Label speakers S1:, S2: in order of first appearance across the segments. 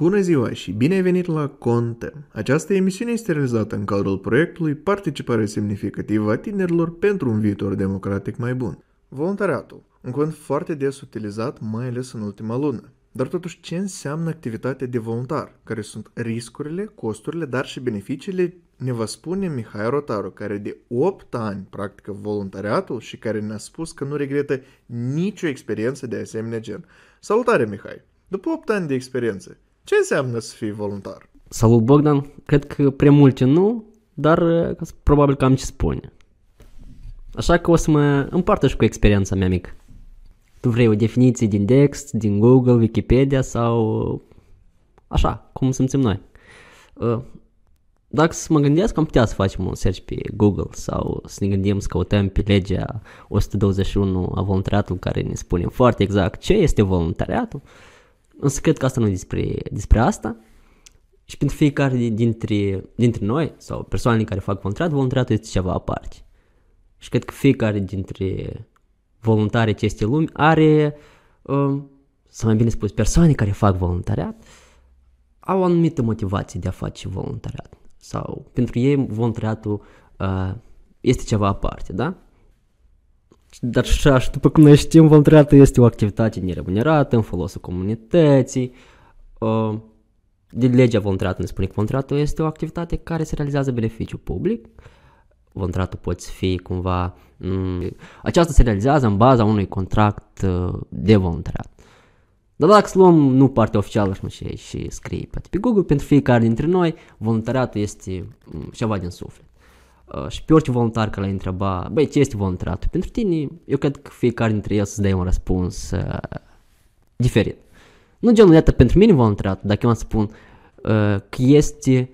S1: Bună ziua și bine ai venit la Contem! Această emisiune este realizată în cadrul proiectului Participare semnificativă a tinerilor pentru un viitor democratic mai bun. Voluntariatul, un cuvânt foarte des utilizat, mai ales în ultima lună. Dar totuși, ce înseamnă activitatea de voluntar? Care sunt riscurile, costurile, dar și beneficiile? Ne va spune Mihai Rotaru, care de 8 ani practică voluntariatul și care ne-a spus că nu regretă nicio experiență de asemenea gen. Salutare, Mihai! După 8 ani de experiență, ce înseamnă să fii voluntar?
S2: Salut Bogdan, cred că prea multe nu, dar probabil că am ce spune. Așa că o să mă împărtăș cu experiența mea mică. Tu vrei o definiție din text, din Google, Wikipedia sau așa, cum simțim noi. Dacă să mă gândesc, am putea să facem un search pe Google sau să ne gândim să căutăm pe legea 121 a voluntariatului care ne spune foarte exact ce este voluntariatul. Însă cred că asta nu e despre, despre asta. Și pentru fiecare dintre, dintre noi sau persoanele care fac voluntariat, voluntariatul este ceva aparte. Și cred că fiecare dintre voluntari acestei lumi are, uh, să mai bine spus, persoane care fac voluntariat, au o anumită motivație de a face voluntariat. Sau pentru ei voluntariatul uh, este ceva aparte, da? Dar așa, și după cum noi știm, voluntariatul este o activitate neremunerată în folosul comunității. Uh, de legea voluntariatului ne spune că voluntariatul este o activitate care se realizează beneficiu public. Voluntariatul poate fi cumva... Um, aceasta se realizează în baza unui contract uh, de voluntariat. Dar dacă să luăm nu partea oficială și, și, și scrie pe Google, pentru fiecare dintre noi, voluntariatul este um, ceva din suflet. Uh, și pe orice voluntar care l-ai întreba, băi, ce este voluntariatul? Pentru tine, eu cred că fiecare dintre ei să-ți dea un răspuns uh, diferit. Nu genul, iată, pentru mine voluntariatul, dacă eu am spun uh, că este,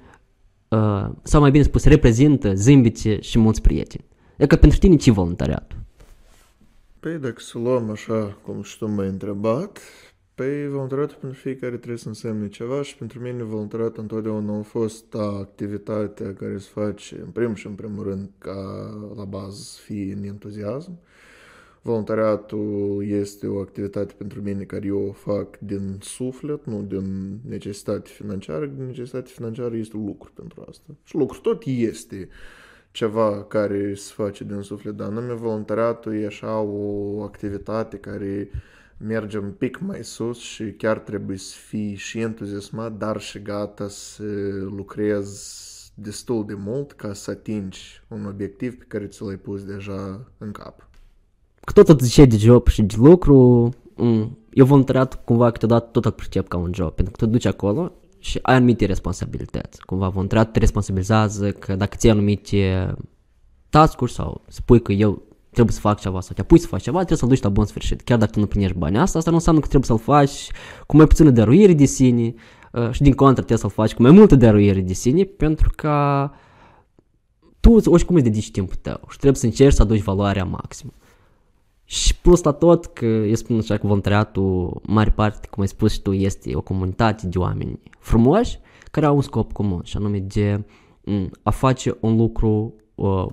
S2: uh, sau mai bine spus, reprezintă zâmbice și mulți prieteni. Adică pentru tine ce voluntariatul?
S1: Păi dacă să luăm așa cum și tu m-ai întrebat, Păi, voluntariatul pentru fiecare trebuie să însemne ceva și pentru mine voluntariatul întotdeauna a fost activitatea care se face în primul și în primul rând ca la bază să fie în entuziasm. Voluntariatul este o activitate pentru mine care eu o fac din suflet, nu din necesitate financiară. Din necesitate financiară este lucru pentru asta. Și lucru tot este ceva care se face din suflet, dar nume voluntariatul e așa o activitate care merge un pic mai sus și chiar trebuie să fii și entuziasmat, dar și gata să lucrezi destul de mult ca să atingi un obiectiv pe care ți l-ai pus deja în cap.
S2: Că tot zice de job și de lucru, eu voluntariat cumva câteodată tot îl percep ca un job, pentru că tu duci acolo și ai anumite responsabilități. Cumva voluntariat te responsabilizează că dacă ți-ai anumite task sau spui că eu trebuie să fac ceva sau te apui să faci ceva, trebuie să-l duci la bun sfârșit. Chiar dacă tu nu primești bani asta, asta nu înseamnă că trebuie să-l faci cu mai puțină dăruire de sine uh, și din contră trebuie să-l faci cu mai multă dăruire de sine pentru că tu oricum îți dedici timpul tău și trebuie să încerci să aduci valoarea maximă. Și plus la tot că eu spun așa că voluntariatul, mare parte, cum ai spus și tu, este o comunitate de oameni frumoși care au un scop comun și anume de mm, a face un lucru uh,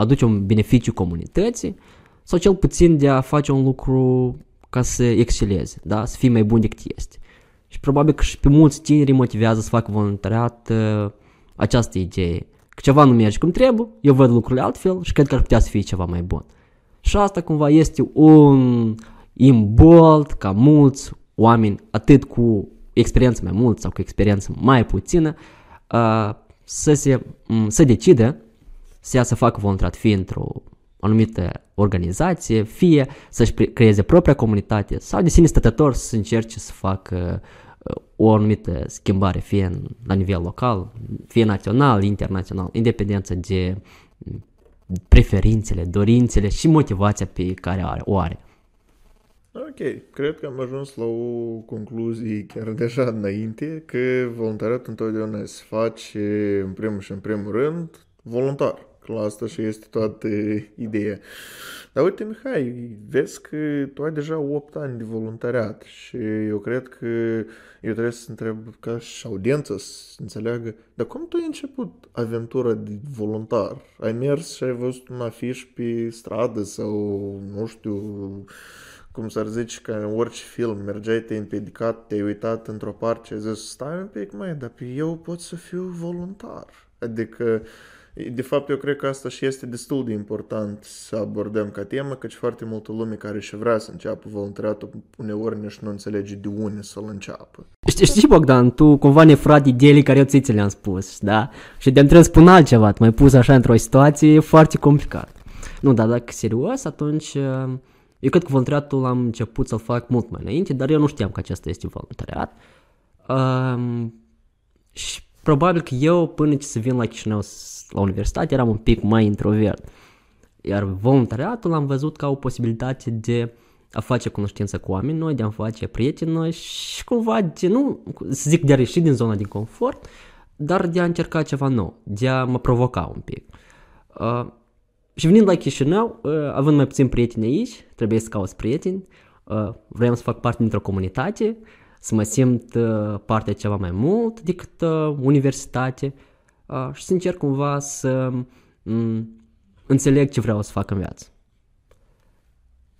S2: aduce un beneficiu comunității sau cel puțin de a face un lucru ca să exceleze, da? să fii mai bun decât este. Și probabil că și pe mulți tineri motivează să facă voluntariat uh, această idee. Că ceva nu merge cum trebuie, eu văd lucrurile altfel și cred că ar putea să fie ceva mai bun. Și asta cumva este un imbold ca mulți oameni, atât cu experiență mai mult sau cu experiență mai puțină, uh, să se să decide să ia să facă voluntariat fie într-o anumită organizație, fie să-și creeze propria comunitate sau de sine stătător să încerce să facă uh, o anumită schimbare, fie în, la nivel local, fie național, internațional, independență de preferințele, dorințele și motivația pe care are, o are.
S1: Ok, cred că am ajuns la o concluzie chiar deja înainte că voluntariatul întotdeauna se face în primul și în primul rând voluntar. La asta și este toată ideea. Dar uite, Mihai, vezi că tu ai deja 8 ani de voluntariat și eu cred că eu trebuie să întreb ca și audiența să înțeleagă, dar cum tu ai început aventura de voluntar? Ai mers și ai văzut un afiș pe stradă sau, nu știu, cum s-ar zice, că în orice film mergeai, te-ai împiedicat, te-ai uitat într-o parte și ai zis, stai un pic, mai, dar pe eu pot să fiu voluntar. Adică, de fapt, eu cred că asta și este destul de important să abordăm ca temă, căci foarte multă lume care și vrea să înceapă voluntariatul, uneori nici nu înțelege de unde să-l înceapă.
S2: Știi, știi, Bogdan, tu cumva ne furat ideile care eu ți ți le-am spus, da? Și de-am trebuie să spun altceva, mai pus așa într-o situație foarte complicată. Nu, dar dacă serios, atunci eu cred că voluntariatul am început să-l fac mult mai înainte, dar eu nu știam că acesta este voluntariat. Um, și probabil că eu, până ce să vin la Chișinău la universitate, eram un pic mai introvert. Iar voluntariatul am văzut ca o posibilitate de a face cunoștință cu oameni noi, de a face prieteni noi și cumva de, nu, să zic, de a ieși din zona de confort, dar de a încerca ceva nou, de a mă provoca un pic. Uh, și venind la Chișinău, uh, având mai puțin prieteni aici, trebuie să cauți prieteni, uh, vreau să fac parte dintr-o comunitate, să mă simt uh, partea ceva mai mult decât uh, universitate uh, și să încerc cumva să um, înțeleg ce vreau să fac în viață.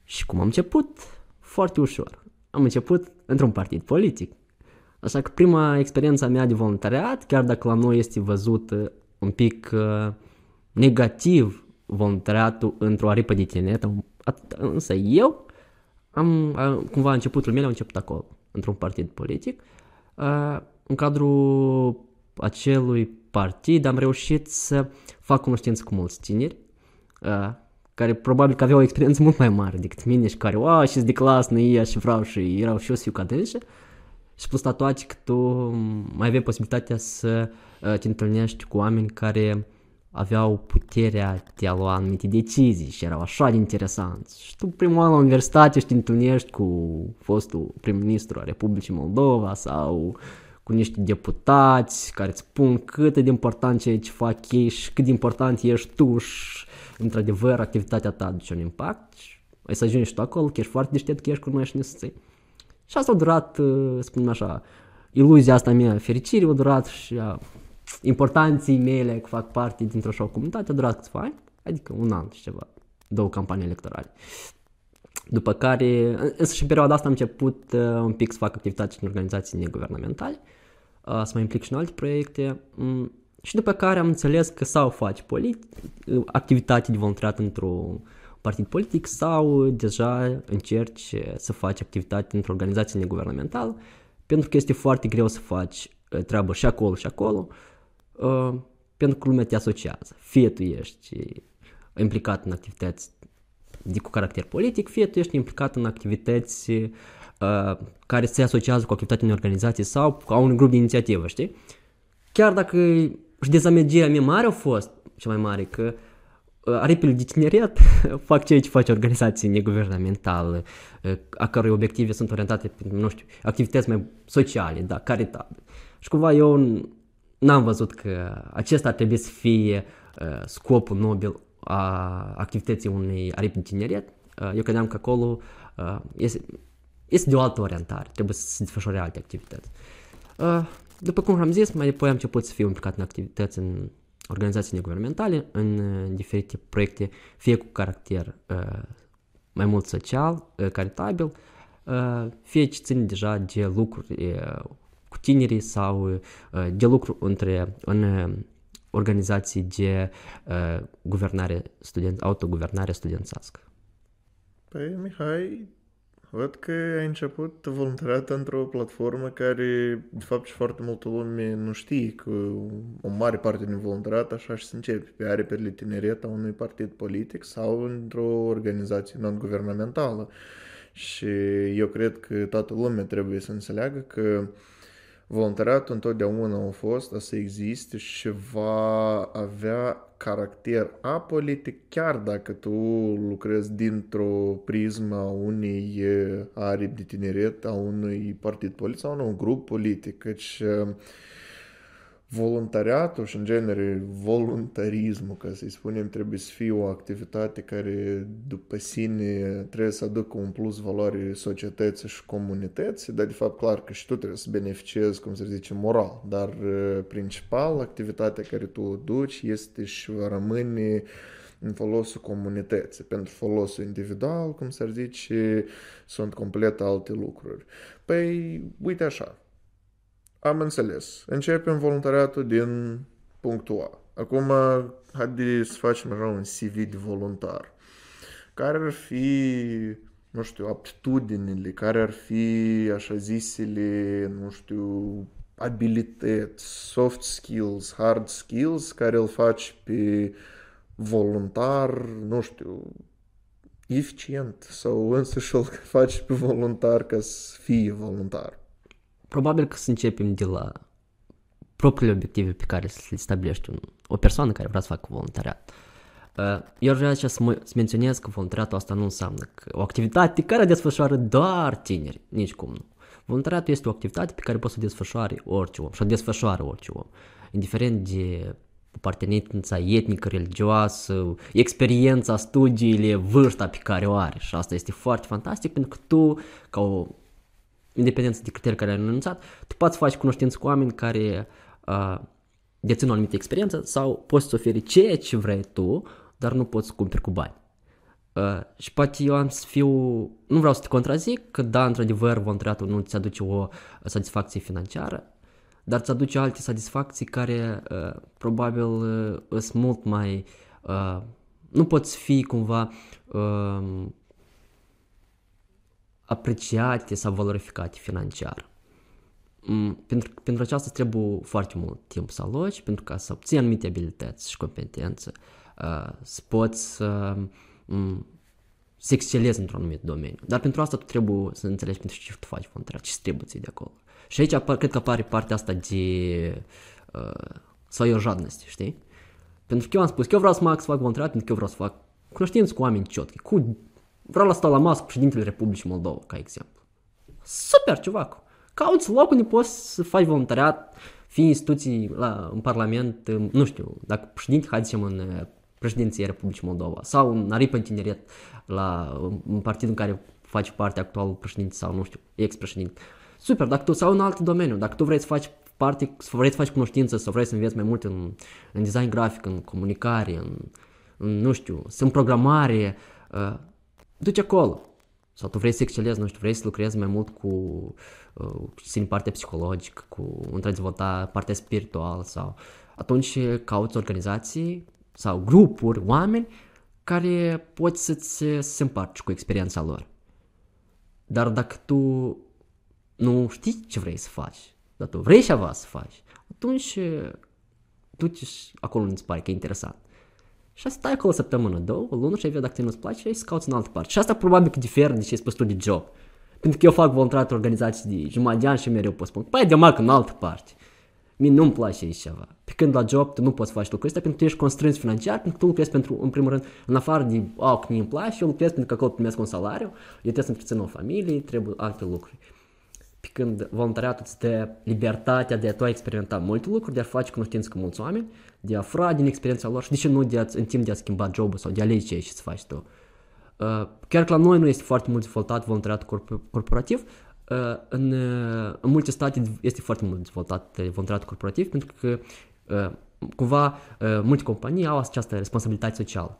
S2: Și cum am început? Foarte ușor. Am început într-un partid politic. Așa că prima experiență mea de voluntariat, chiar dacă la noi este văzut un pic uh, negativ voluntariatul într-o aripă de tineret, însă eu am, cumva începutul meu a început acolo, într-un partid politic. În cadrul acelui partid am reușit să fac cunoștință cu mulți tineri, care probabil că aveau o experiență mult mai mare decât mine și care, wow, și de clasă, nu și vreau și erau și eu să fiu ca dânșă. Și plus toate că tu mai aveai posibilitatea să te întâlnești cu oameni care aveau puterea de a lua anumite decizii și erau așa de interesanți. Și tu prima oară la universitate și te întâlnești cu fostul prim-ministru a Republicii Moldova sau cu niște deputați care îți spun cât de important ce fac ei și cât de important ești tu și într-adevăr activitatea ta aduce un impact și ai să ajungi și tu acolo, că ești foarte deștept, că ești cunoști și Și asta a durat, spunem așa, iluzia asta mea, fericire a durat și a importanții mele că fac parte dintr-o așa comunitate a durat câțiva ani, adică un an și ceva, două campanii electorale. După care, însă și în perioada asta am început uh, un pic să fac activități în organizații neguvernamentale, uh, să mă implic și în alte proiecte um, și după care am înțeles că sau faci polit- activitate de voluntariat într-un partid politic sau deja încerci să faci activitate într-o organizație neguvernamentală pentru că este foarte greu să faci uh, treabă și acolo și acolo uh, pentru că lumea te asociază. Fie tu ești implicat în activități de cu caracter politic, fie tu ești implicat în activități uh, care se asociază cu activitatea unei organizații sau cu un grup de inițiativă, știi? Chiar dacă și dezamăgirea mea mare a fost, cea mai mare, că uh, aripile de tineret fac ceea ce face organizații neguvernamentale, uh, a cărui obiective sunt orientate pe, nu știu, activități mai sociale, da, caritabile. Și cumva eu n-am văzut că acesta ar trebui să fie uh, scopul nobil a activității unei aripi de tineret. Uh, eu credeam că acolo uh, este, este de o altă orientare, trebuie să se desfășoare alte activități. Uh, după cum am zis, mai apoi am început să fiu implicat în activități în organizații neguvernamentale, în uh, diferite proiecte, fie cu caracter uh, mai mult social, uh, caritabil, uh, fie ce țin deja de lucruri uh, cu tinerii sau uh, de lucru între, în uh, organizații de uh, guvernare student, autoguvernare studențească.
S1: Păi, Mihai, văd că ai început voluntariat într-o platformă care, de fapt, și foarte multă lume nu știe că o mare parte din voluntariat așa și se începe pe aripile tineret a unui partid politic sau într-o organizație non-guvernamentală. Și eu cred că toată lumea trebuie să înțeleagă că Voluntariatul întotdeauna a fost, o să existe și va avea caracter apolitic chiar dacă tu lucrezi dintr-o prismă a unei aripi de tineret, a unui partid politic sau a unui grup politic. Căci voluntariatul și, în genere, voluntarismul, ca să-i spunem, trebuie să fie o activitate care, după sine, trebuie să aducă un plus valoare societății și comunității, dar, de fapt, clar că și tu trebuie să beneficiezi, cum se zice, moral, dar, principal, activitatea care tu o duci este și va rămâne în folosul comunității. Pentru folosul individual, cum s-ar zice, sunt complet alte lucruri. Păi, uite așa, am înțeles. Începem voluntariatul din punctul A. Acum, haide să facem așa un CV de voluntar. Care ar fi, nu știu, aptitudinile, care ar fi, așa zisele, nu știu, abilități, soft skills, hard skills, care îl faci pe voluntar, nu știu, eficient sau însăși îl faci pe voluntar ca să fie voluntar.
S2: Probabil că să începem de la propriile obiective pe care le stabilește o persoană care vrea să facă voluntariat. Uh, eu vreau să, să menționez că voluntariatul asta nu înseamnă că o activitate care desfășoară doar tineri, nici cum nu. Voluntariatul este o activitate pe care poți să o desfășoare orice om și o desfășoară orice om, indiferent de apartenența etnică, religioasă, experiența, studiile, vârsta pe care o are. Și asta este foarte fantastic pentru că tu, ca o independență de criterii care ai anunțat, tu poți face cunoștință cu oameni care uh, dețin o anumită experiență sau poți să oferi ceea ce vrei tu, dar nu poți să cumperi cu bani. Uh, și poate eu am să fiu, nu vreau să te contrazic, că da, într-adevăr, voluntariatul nu ți aduce o satisfacție financiară, dar ți aduce alte satisfacții care uh, probabil uh, sunt mult mai, uh, nu poți fi cumva uh, apreciate sau valorificate financiar. Mm, pentru, pentru aceasta trebuie foarte mult timp să aloci, pentru ca să obții anumite abilități și competențe, uh, să poți să, um, să excelezi într-un anumit domeniu. Dar pentru asta tu trebuie să înțelegi pentru ce tu faci voluntariat, ce trebuie ții de acolo. Și aici apar, cred că apare partea asta de uh, sau jadnosti, știi? Pentru că eu am spus că eu vreau să fac, să fac voluntariat pentru că eu vreau să fac cunoștință cu oameni ciotchi, cu Vreau la stau la masă cu președintele Republicii Moldova, ca exemplu. Super, ceva. Cauți loc unde poți să faci voluntariat, fi instituții la, în Parlament, nu știu, dacă președinte, hai zicem, în uh, președinția Republicii Moldova sau în aripă în tineret la un partid în care faci parte actualul președinte sau, nu știu, ex-președinte. Super, dacă tu sau în alt domeniu, dacă tu vrei să faci parte, să vrei să faci cunoștință, să vrei să înveți mai mult în, în design grafic, în comunicare, în, în nu știu, în programare, uh, duci acolo. Sau tu vrei să excelezi, nu știu, vrei să lucrezi mai mult cu uh, partea psihologică, cu într-a partea spirituală sau atunci cauți organizații sau grupuri, oameni care poți să-ți să împarți cu experiența lor. Dar dacă tu nu știi ce vrei să faci, dar tu vrei ceva să faci, atunci duci acolo unde îți pare că e interesant. Și stai acolo o săptămână, două, o lună și ai vedea dacă nu-ți place și să cauți în altă parte. Și asta probabil că diferă de ce ai spus tu de job. Pentru că eu fac voluntariat organizații de jumătate de ani și mereu pot spun, păi de mac în altă parte. Mie nu-mi place aici ceva. Pe când la job tu nu poți face lucrul ăsta pentru că tu ești constrâns financiar, pentru că tu lucrezi pentru, în primul rând, în afară de, au, că mi-mi place, eu lucrez pentru că acolo primesc un salariu, eu trebuie să întrețin o familie, trebuie alte lucruri. Pe când voluntariatul îți dă libertatea de a tu a experimenta multe lucruri, de a face cunoștință cu mulți oameni, de a afla din experiența lor și de ce nu de a, în timp de a schimba jobul sau de a alege ce să faci tu. Uh, chiar că la noi nu este foarte mult dezvoltat voluntariat corp- corporativ, uh, în, uh, în multe state este foarte mult dezvoltat voluntariat corporativ pentru că uh, cumva uh, multe companii au această responsabilitate socială.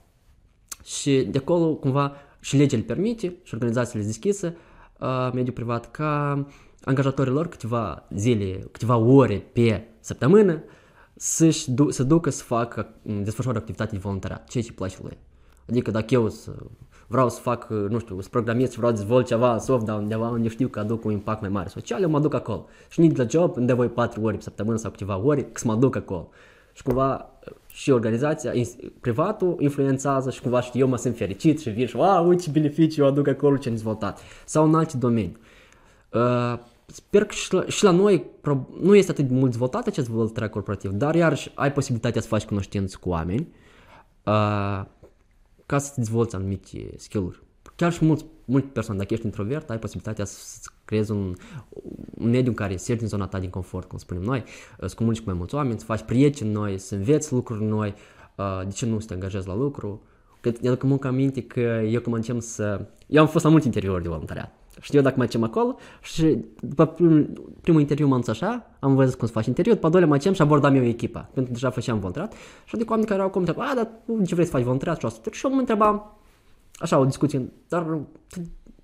S2: Și de acolo cumva și legea îl permite și organizațiile deschise, uh, mediul privat, ca angajatorilor câteva zile, câteva ore pe săptămână să-și du- să ducă să facă, desfășoară activitate de voluntariat, ceea ce place lui. Adică dacă eu să vreau să fac, nu știu, să programez și vreau să dezvolt ceva soft, dar undeva unde știu că aduc un impact mai mare social, eu mă duc acolo. Și nici la job, unde voi 4 ori pe săptămână sau câteva ori, să mă duc acolo. Și cumva și organizația, privatul influențează și cumva și eu mă simt fericit și vin și, wow, uite ce beneficii eu aduc acolo ce am dezvoltat. Sau în alte domenii. Uh, Sper că și la, și la noi nu este atât de mult dezvoltat acest voluntariat corporativ, dar iarăși ai posibilitatea să faci cunoștință cu oameni uh, ca să dezvolți anumite skill-uri. Chiar și mulți, multe persoane, dacă ești introvert, ai posibilitatea să creezi un, un mediu în care să ieși din zona ta din confort, cum spunem noi, să comunici cu mai mulți oameni, să faci prieteni noi, să înveți lucruri noi, uh, de ce nu să te angajezi la lucru. Că, eu că mă aminte că eu când încep să... Eu am fost la multe interiori de voluntariat Și eu dacă mai cem acolo și după prim, primul interviu m-am dus așa, am văzut cum se face interviu, după doilea mai cem și abordam eu echipa, pentru că deja făceam voluntariat. Și adică oameni care erau cum întreba, a, dar tu ce vrei să faci voluntariat și asta. Și eu mă întrebam, așa, o discuție, dar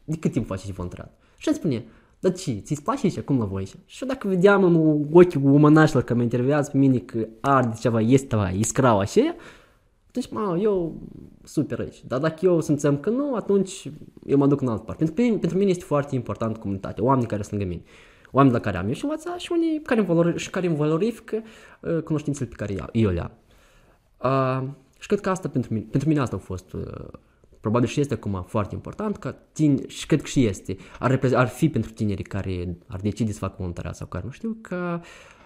S2: de cât timp faci voluntariat? Și îmi spune, dar ce, ți-ți place aici? Cum la voi aici? Și eu dacă vedeam în ochii umănașilor că mă intervievează pe mine că arde ceva, este ceva, iscrau așa, atunci, mă, eu super aici. Dar dacă eu simțeam că nu, atunci eu mă duc în altă parte. Pentru, mine, pentru mine este foarte important comunitatea, oamenii care sunt lângă mine. Oameni la care am eu și învățat și unii care îmi, valori, și care îmi valorifică uh, cunoștințele pe care eu, eu le am. Uh, și cred că asta pentru mine, pentru mine asta a fost uh, probabil și este acum foarte important, că tine, și cred că și este, ar, ar fi pentru tinerii care ar decide să facă voluntariat sau care nu știu, că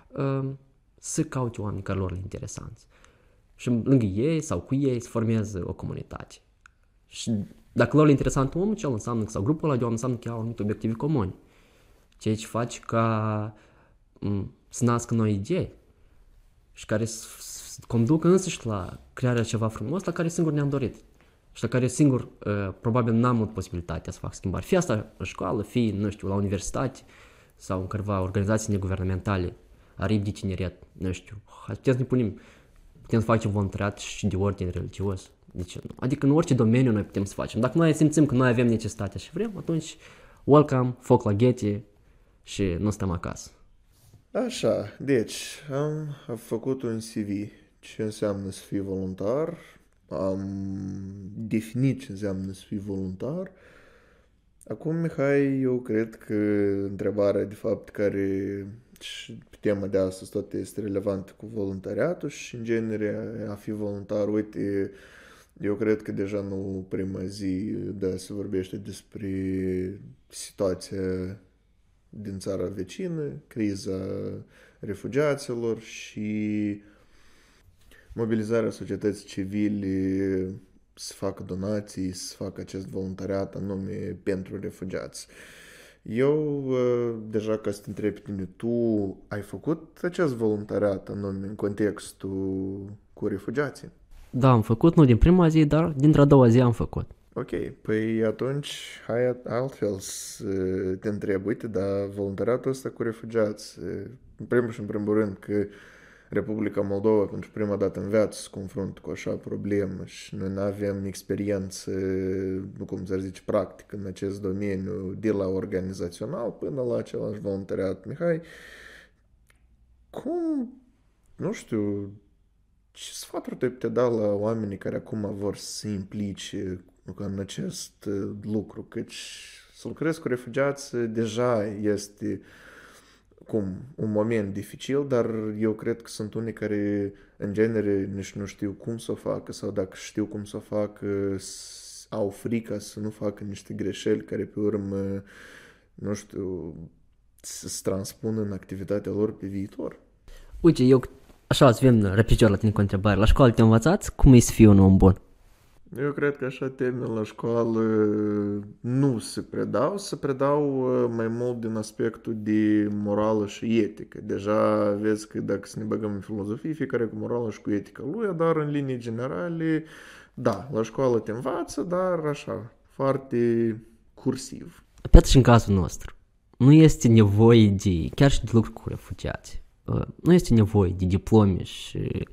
S2: uh, să caute oameni care lor le interesanți. Și lângă ei sau cu ei să formeze o comunitate. Și dacă lor le interesant omul, ce înseamnă, sau grupul ăla de oameni înseamnă că au anumite obiective comuni. Ceea ce face ca m- să nască noi idei și care să conducă însăși la crearea ceva frumos la care singur ne-am dorit și la care singur uh, probabil n-am avut posibilitatea să fac schimbări. Fie asta în școală, fie, nu știu, la universitate sau în câteva organizații neguvernamentale, aripi de tineret, nu știu. Putem să ne punem, putem să facem voluntariat și de ordine religios. De ce nu? Adică în orice domeniu noi putem să facem. Dacă noi simțim că noi avem necesitatea și vrem, atunci welcome, foc la ghete și nu stăm acasă.
S1: Așa, deci am, am făcut un CV. Ce înseamnă să fii voluntar? am definit ce înseamnă să fii voluntar. Acum, Mihai, eu cred că întrebarea, de fapt, care și pe tema de astăzi tot este relevantă cu voluntariatul și, în genere, a fi voluntar, uite, eu cred că deja nu prima zi da, se vorbește despre situația din țara vecină, criza refugiaților și mobilizarea societății civile să facă donații, să facă acest voluntariat anume pentru refugiați. Eu, uh, deja ca să te întreb pe tine, tu ai făcut acest voluntariat anume în contextul cu refugiații?
S2: Da, am făcut, nu din prima zi, dar dintr-a doua zi am făcut.
S1: Ok, păi atunci hai altfel să te întreb, uite, dar voluntariatul ăsta cu refugiați, în primul și în primul rând că Republica Moldova pentru prima dată în viață se confruntă cu așa problemă și noi nu avem experiență, nu cum să zice, practică în acest domeniu, de la organizațional până la același voluntariat. Mihai, cum, nu știu, ce sfaturi te putea da la oamenii care acum vor să se implice în acest lucru? Căci să lucrezi cu refugiați deja este cum, un moment dificil, dar eu cred că sunt unii care, în genere, nici nu știu cum să o facă sau dacă știu cum să o facă, au frica să nu facă niște greșeli care pe urmă, nu știu, să se transpună în activitatea lor pe viitor.
S2: Uite, eu așa îți vin repicior la tine cu întrebare. La școală te învățați cum e să fii un om bun?
S1: Eu cred că așa termen la școală nu se predau, se predau uh, mai mult din aspectul de morală și etică. Deja vezi că dacă să ne băgăm în filozofie, fiecare cu morală și cu etica lui, dar în linii generale, da, la școală te învață, dar așa, foarte cursiv.
S2: Pe și în cazul nostru, nu este nevoie de, chiar și de lucruri cu refugiați, uh, nu este nevoie de diplome și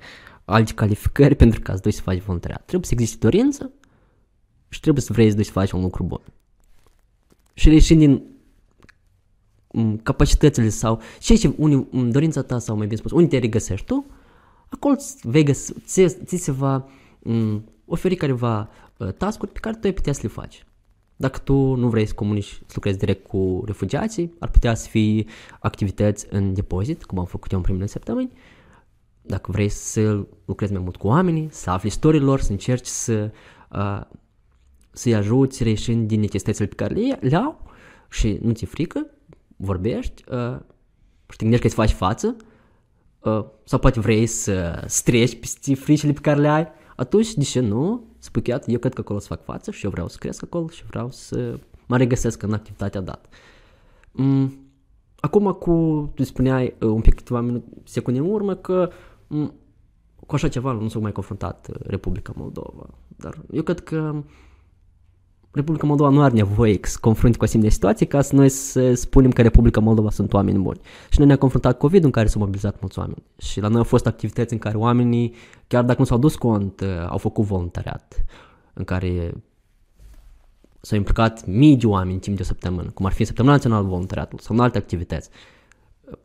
S2: alte calificări pentru ca să duci să faci voluntariat. Trebuie să existe dorință și trebuie să vrei să duci să faci un lucru bun. Și reșind din mm, capacitățile sau ce ce unii, mm, dorința ta sau mai bine spus, unde te regăsești tu, acolo vei găsi, ți, ți se va m, oferi careva uh, task-uri pe care tu ai putea să le faci. Dacă tu nu vrei să comunici, să lucrezi direct cu refugiații, ar putea să fie activități în depozit, cum am făcut eu în primele săptămâni, dacă vrei să lucrezi mai mult cu oamenii, să afli istoriilor, să încerci să, uh, să-i ajuți reieșind din necesitățile pe care le, le au și nu ți frică, vorbești uh, și te gândești că îți faci față uh, sau poate vrei să streci peste fricile pe care le ai, atunci, de ce nu, spui că eu cred că acolo să fac față și eu vreau să cresc acolo și vreau să mă regăsesc în activitatea dată. Mm. Acum cu, tu spuneai un pic câteva secunde în urmă că cu așa ceva nu s-a mai confruntat uh, Republica Moldova. Dar eu cred că Republica Moldova nu are nevoie să confrunte cu asemenea situații ca să noi să spunem că Republica Moldova sunt oameni buni. Și noi ne-am confruntat cu COVID în care s-au mobilizat mulți oameni. Și la noi au fost activități în care oamenii, chiar dacă nu s-au dus cont, uh, au făcut voluntariat, în care s-au implicat mii de oameni timp de o săptămână, cum ar fi Săptămâna Națională de Voluntariat sau în alte activități.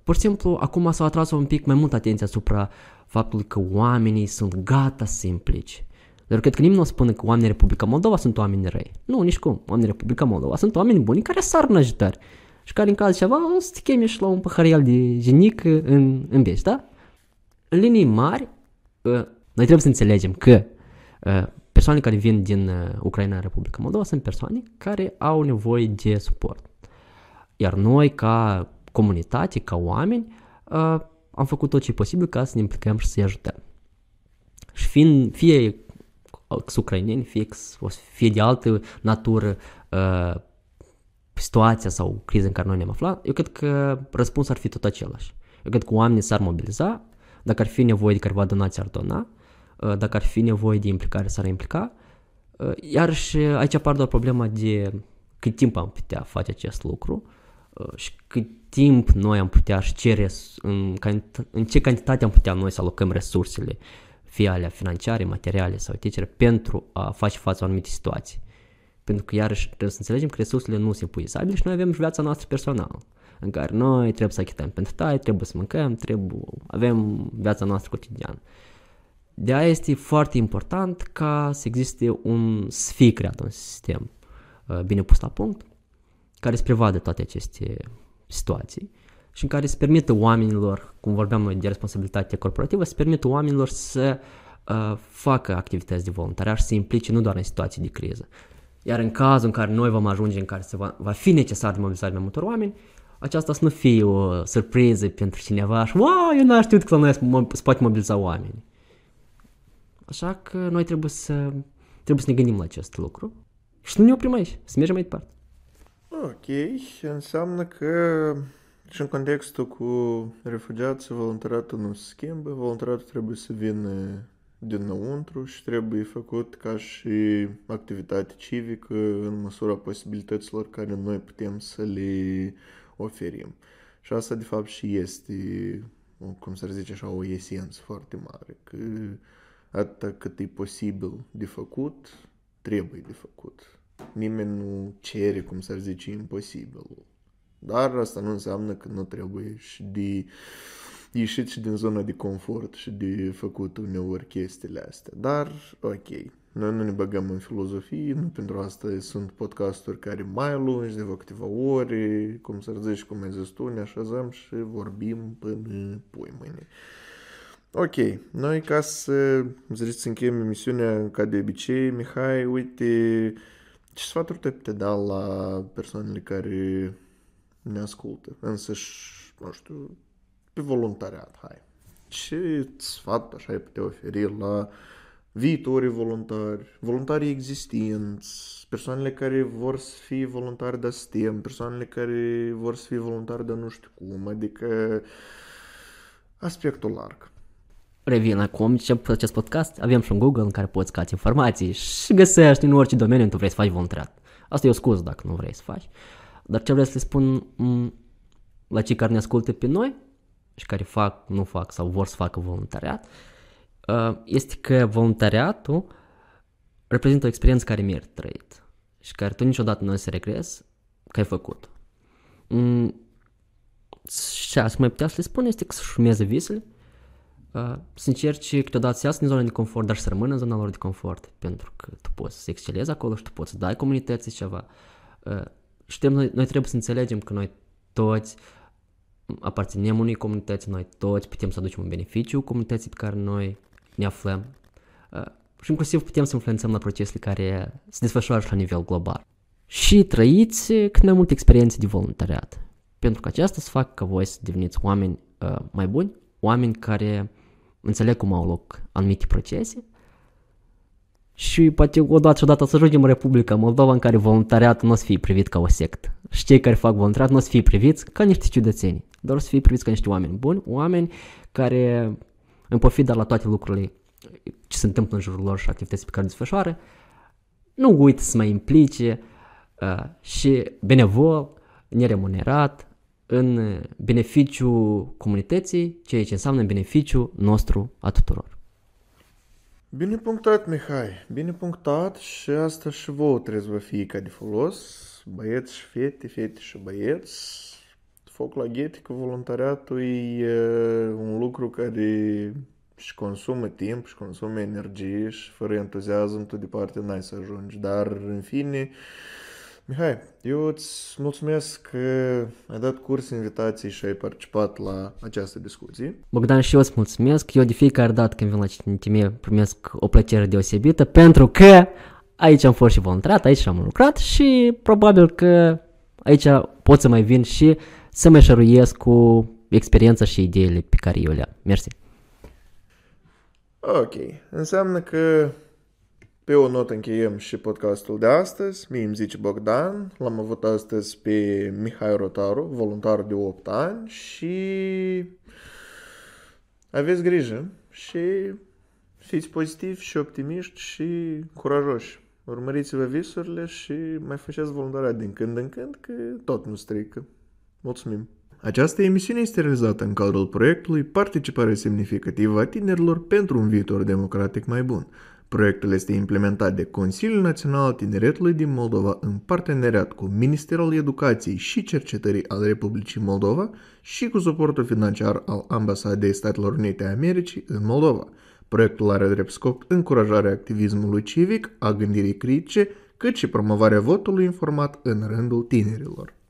S2: Pur și simplu, acum s-au atras un pic mai mult atenția asupra faptului că oamenii sunt gata să se implice. Dar cred că nimeni nu o spune că oamenii Republica Moldova sunt oameni răi. Nu, nici cum. Oamenii Republica Moldova sunt oameni buni care sar în ajutor. Și care în caz ceva o să te cheme și la un paharial de genic în, în bești, da? În linii mari, uh, noi trebuie să înțelegem că uh, persoanele care vin din uh, Ucraina în Republica Moldova sunt persoane care au nevoie de suport. Iar noi, ca comunitate, ca oameni, am făcut tot ce e posibil ca să ne implicăm și să-i ajutăm. Și fiind, fie ucraineni, fie, fie de altă natură uh, situația sau criza în care noi ne-am aflat, eu cred că răspunsul ar fi tot același. Eu cred că oamenii s-ar mobiliza, dacă ar fi nevoie de careva donație ar dona, uh, dacă ar fi nevoie de implicare s-ar implica, uh, iarăși aici apar doar problema de cât timp am putea face acest lucru uh, și cât timp noi am putea și ce în, în ce cantitate am putea noi să alocăm resursele fie alea financiare, materiale sau etc. pentru a face față anumite situații. Pentru că iarăși trebuie să înțelegem că resursele nu sunt epuizabile și noi avem și viața noastră personală în care noi trebuie să achităm pentru tai, trebuie să mâncăm, trebuie, avem viața noastră cotidiană. De aia este foarte important ca să existe un, să fie creat un sistem uh, bine pus la punct, care să prevadă toate aceste situații și în care să permită oamenilor, cum vorbeam noi de responsabilitate corporativă, să permită oamenilor să uh, facă activități de voluntariat și să se implice nu doar în situații de criză. Iar în cazul în care noi vom ajunge în care se va, va fi necesar de mobilizare mai multor oameni, aceasta să nu fie o surpriză pentru cineva și wow, eu n-am știut că la noi se poate mobiliza oameni. Așa că noi trebuie să, trebuie să ne gândim la acest lucru și să nu ne oprim aici, să mergem mai departe.
S1: Ok, înseamnă că și în contextul cu refugiații, voluntariatul nu se schimbă, voluntariatul trebuie să vină dinăuntru și trebuie făcut ca și activitate civică în măsura posibilităților care noi putem să le oferim. Și asta de fapt și este, cum să zice așa, o esență foarte mare, că atâta cât e posibil de făcut, trebuie de făcut. Nimeni nu cere, cum să zice, imposibil. Dar asta nu înseamnă că nu trebuie și de ieșit și din zona de confort și de făcut uneori chestiile astea. Dar, ok, noi nu ne băgăm în filozofie, nu pentru asta sunt podcasturi care mai lungi, de câteva ore, cum să zici, cum ai zis tu, ne așezăm și vorbim până pui mâine. Ok, noi ca să zici să încheiem emisiunea ca de obicei, Mihai, uite, ce sfaturi te putea da la persoanele care ne ascultă, însăși, nu știu, pe voluntariat, hai. Ce sfat așa ai putea oferi la viitorii voluntari, voluntarii existenți, persoanele care vor să fie voluntari de STEM, persoanele care vor să fie voluntari de nu știu cum, adică aspectul larg.
S2: Revin acum ce acest podcast, avem și un Google în care poți cați informații și găsești în orice domeniu tu vrei să faci voluntariat. Asta e o scuză dacă nu vrei să faci. Dar ce vreau să le spun la cei care ne ascultă pe noi și care fac, nu fac sau vor să facă voluntariat, uh, este că voluntariatul reprezintă o experiență care merită trăit și care tu niciodată nu o să regrezi că ai făcut. Și asta mai putea să le spun este că să-și urmeze visele, uh, să încerci câteodată să iasă din zona de confort, dar să rămână în zona lor de confort, pentru că tu poți să excelezi acolo și tu poți să dai comunității ceva. Uh, și noi, noi trebuie să înțelegem că noi toți aparținem unei comunități, noi toți putem să aducem un beneficiu comunității pe care noi ne aflăm uh, și inclusiv putem să influențăm la procesele care se desfășoară la nivel global. Și trăiți cât mai multe experiențe de voluntariat, pentru că aceasta să facă ca voi să deveniți oameni uh, mai buni, oameni care înțeleg cum au loc anumite procese și poate odată și odată să ajungem în Republica Moldova în care voluntariatul nu o să fie privit ca o sectă. Și cei care fac voluntariat nu o să fie priviți ca niște ciudățeni, doar o să fie priviți ca niște oameni buni, oameni care, în pofida la toate lucrurile ce se întâmplă în jurul lor și activitățile pe care le desfășoară, nu uită să mai implice uh, și benevol, neremunerat, în beneficiu comunității, ceea ce înseamnă beneficiu nostru a tuturor.
S1: Bine punctat, Mihai, bine punctat și asta și vouă trebuie să vă fie ca de folos, băieți și fete, fete și băieți. Foc la ghetică, voluntariatul e un lucru care și consumă timp și consumă energie și fără entuziasm tu departe n-ai să ajungi. Dar, în fine, Mihai, eu îți mulțumesc că ai dat curs invitații și ai participat la această discuție.
S2: Bogdan, și eu îți mulțumesc. Eu de fiecare dată când vin la Citintimie primesc o plăcere deosebită pentru că aici am fost și voluntariat, aici am lucrat și probabil că aici pot să mai vin și să mă șăruiesc cu experiența și ideile pe care eu le am. Mersi.
S1: Ok, înseamnă că pe o notă încheiem și podcastul de astăzi. Mie îmi zice Bogdan, l-am avut astăzi pe Mihai Rotaru, voluntar de 8 ani și aveți grijă și fiți pozitivi și optimiști și curajoși. Urmăriți-vă visurile și mai faceți voluntariat din când în când, că tot nu strică. Mulțumim! Această emisiune este realizată în cadrul proiectului Participare semnificativă a tinerilor pentru un viitor democratic mai bun. Proiectul este implementat de Consiliul Național al Tineretului din Moldova în parteneriat cu Ministerul Educației și Cercetării al Republicii Moldova și cu suportul financiar al Ambasadei Statelor Unite a Americii în Moldova. Proiectul are drept scop încurajarea activismului civic, a gândirii critice, cât și promovarea votului informat în rândul tinerilor.